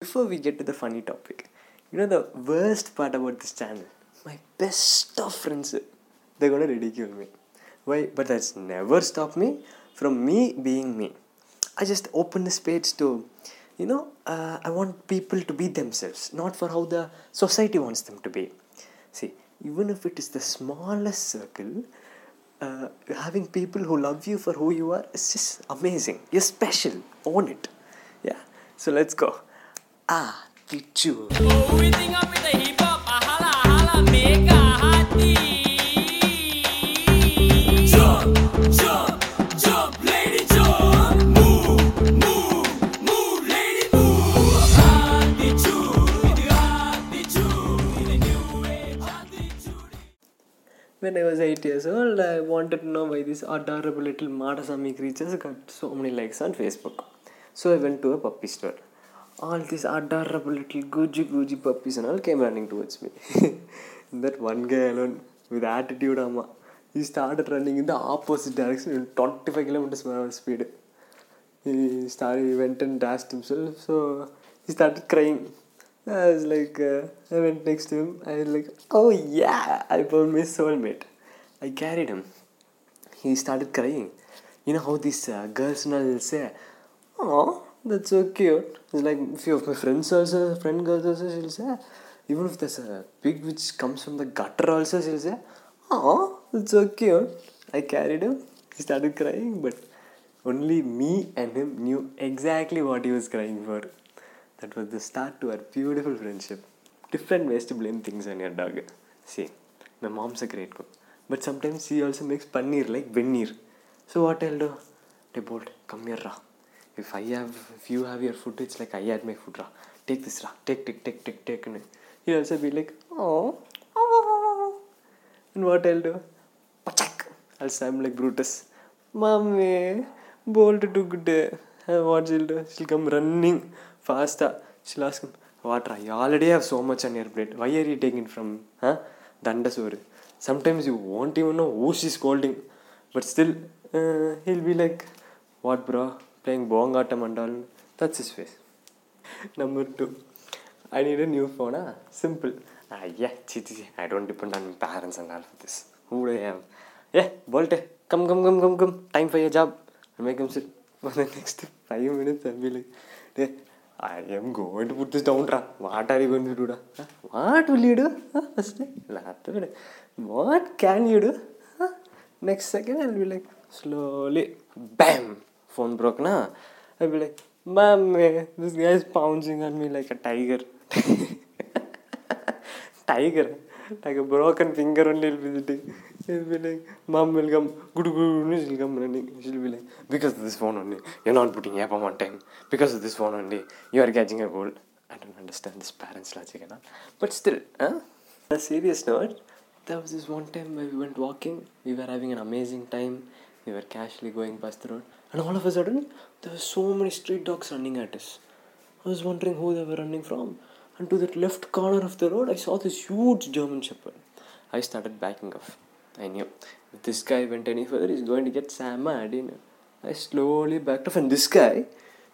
Before we get to the funny topic, you know the worst part about this channel? My best of friends, they're gonna ridicule me. Why? But that's never stopped me from me being me. I just open this page to, you know, uh, I want people to be themselves, not for how the society wants them to be. See, even if it is the smallest circle, uh, having people who love you for who you are is just amazing. You're special. Own it. Yeah. So let's go. Attitude. When I was 8 years old, I wanted to know why these adorable little Madasami creatures got so many likes on Facebook. So I went to a puppy store. All these adorable little Gucci Gucci puppies and all came running towards me. that one guy alone with attitude, amma, he started running in the opposite direction in 25 kilometers per hour speed. He started, he went and dashed himself, so he started crying. I was like, uh, I went next to him. I was like, oh yeah, I found my soulmate. I carried him. He started crying. You know how these uh, girls all will say, oh, that's so cute. It's like a few of my friends also, friend girls also, she'll say, even if there's a pig which comes from the gutter also, she'll say, oh, that's so cute. I carried him. He started crying, but only me and him knew exactly what he was crying for. That was the start to our beautiful friendship. Different ways to blame things on your dog. See, my mom's a great cook, but sometimes she also makes paneer like veneer. So what I'll do? They bold, come here, Ra. If I have, if you have your it's like I had my food, Ra. Take this, Ra. Take, take, take, take, take. And he'll also be like, oh, and what I'll do? I'll sound like Brutus. Mommy, bold took day. What she'll do? She'll come running faster. She'll ask him, What? You already have so much on your plate. Why are you taking from huh? Dandasur? Sometimes you won't even know who she's scolding. But still, uh, he'll be like, What, bro? Playing bongatam and all. That's his face. Number two, I need a new phone. Ah, simple. Ah, yeah, chi, chi, chi. I don't depend on my parents and all for this. Who would I have? Yeah, Bolte, come, come, come, come, come. Time for your job. I make him sit for the next five minutes. I'll be like, hey, I am going to put this down. Ra. What are you going to do? Ra? Huh? What will you do? Huh? First, nothing. What can you do? Huh? Next second, I'll be like, slowly, bam, phone broke. Na? I'll be like, Mommy, this guy is pouncing on me like a tiger. tiger, like a broken finger only will be sitting. He'll be like, Mom will come, good, good, she'll come running. She'll be like, because this phone only, you're not putting app on time. Because this phone only, you are catching a cold. I don't understand this parents' logic and. But still, huh? A serious note, there was this one time where we went walking, we were having an amazing time, we were casually going past the road, and all of a sudden, there were so many street dogs running at us. I was wondering who they were running from, and to that left corner of the road, I saw this huge German Shepherd. I started backing off. I knew if this guy went any further, he's going to get Sam mad. You know. I slowly backed off, and this guy,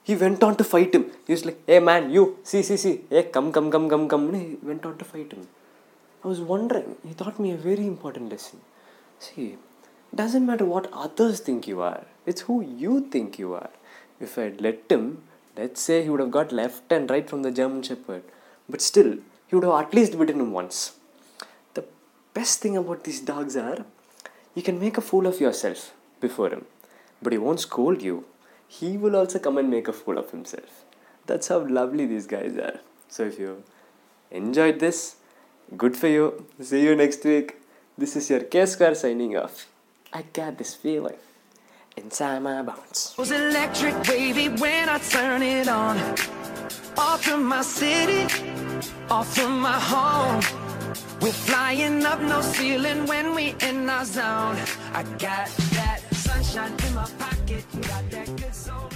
he went on to fight him. He was like, "Hey man, you, see, see, see, hey, come, come, come, come, come." And he went on to fight him. I was wondering. He taught me a very important lesson. See, doesn't matter what others think you are. It's who you think you are. If I'd let him, let's say he would have got left and right from the German Shepherd, but still, he would have at least beaten him once. The best thing about these dogs are you can make a fool of yourself before him, but he won't scold you. He will also come and make a fool of himself. That's how lovely these guys are. So if you enjoyed this, good for you. See you next week. This is your K Square signing off. I got this feeling inside my bones. It was electric wavy when I turn it on. Off from my city, off from my home. We're flying up no ceiling when we in our zone. I got that sunshine in my pocket, got that good soul.